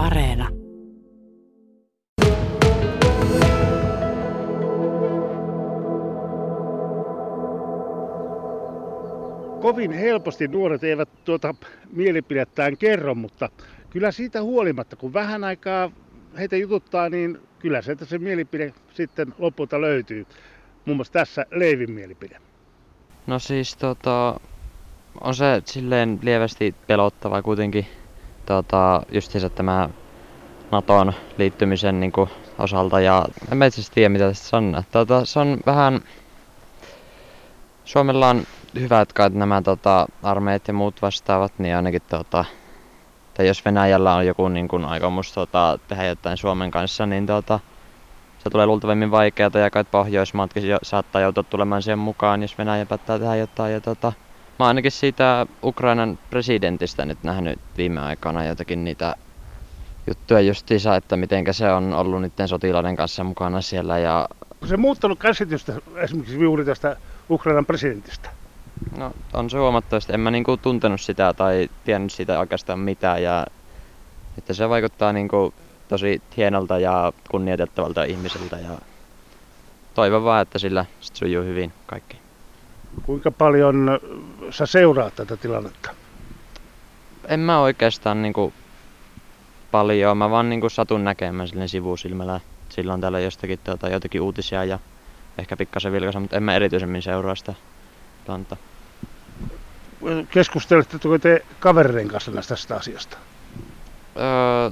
Areena. Kovin helposti nuoret eivät tuota mielipidettään kerro, mutta kyllä siitä huolimatta, kun vähän aikaa heitä jututtaa, niin kyllä sieltä se mielipide sitten lopulta löytyy. Muun muassa tässä Leivin mielipide. No siis tota, on se silleen lievästi pelottava kuitenkin tota, justiinsa tämä NATOn liittymisen niin kuin, osalta ja en mä itse tiedä mitä tästä sanoa. Tota, se on vähän... Suomella on hyvät kai nämä tota, armeijat ja muut vastaavat, niin ainakin tota, tai jos Venäjällä on joku niin kuin, aikomus tota, tehdä jotain Suomen kanssa, niin tota, se tulee luultavimmin vaikeaa ja kai Pohjoismaatkin jo, saattaa joutua tulemaan siihen mukaan, jos Venäjä päättää tehdä jotain. Ja tota, mä ainakin siitä Ukrainan presidentistä nyt nähnyt viime aikana jotakin niitä juttuja justiinsa, että miten se on ollut niiden sotilaiden kanssa mukana siellä. Ja... Onko se muuttanut käsitystä esimerkiksi juuri tästä Ukrainan presidentistä? No on se huomattavasti. En mä niinku tuntenut sitä tai tiennyt siitä oikeastaan mitään ja että se vaikuttaa niinku tosi hienolta ja kunnioitettavalta ihmiseltä ja toivon vaan, että sillä sujuu hyvin kaikki. Kuinka paljon sä seuraat tätä tilannetta? En mä oikeastaan niinku paljon, mä vaan niinku satun näkemään silleen sivusilmällä. Silloin täällä jostakin tuota, jotakin uutisia ja ehkä pikkasen vilkasa, mutta en mä erityisemmin seuraa sitä tilannetta. Keskusteletteko te kavereiden kanssa tästä asiasta? Öö,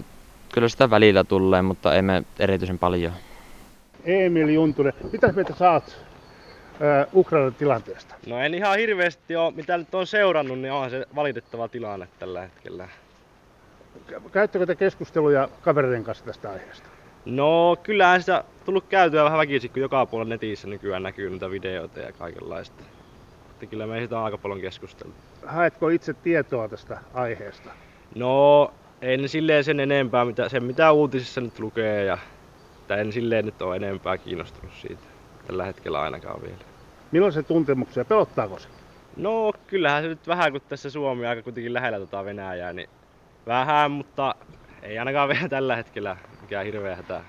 kyllä sitä välillä tulee, mutta emme erityisen paljon. Emil Juntunen, mitä mieltä saat Ukrainan tilanteesta? No en ihan hirveästi ole, mitä nyt on seurannut, niin onhan se valitettava tilanne tällä hetkellä. Käyttäkö te keskusteluja kavereiden kanssa tästä aiheesta? No kyllähän sitä tullut käytyä vähän väkisin, kun joka puolella netissä nykyään näkyy niitä videoita ja kaikenlaista. Että kyllä me siitä on aika paljon keskusteltu. Haetko itse tietoa tästä aiheesta? No en silleen sen enempää, mitä, sen mitä uutisissa nyt lukee ja en silleen nyt ole enempää kiinnostunut siitä tällä hetkellä ainakaan vielä. Millaisia tuntemuksia? Pelottaako se? No kyllähän se nyt vähän, kun tässä Suomi aika kuitenkin lähellä tota Venäjää, niin vähän, mutta ei ainakaan vielä tällä hetkellä mikään hirveä hätää.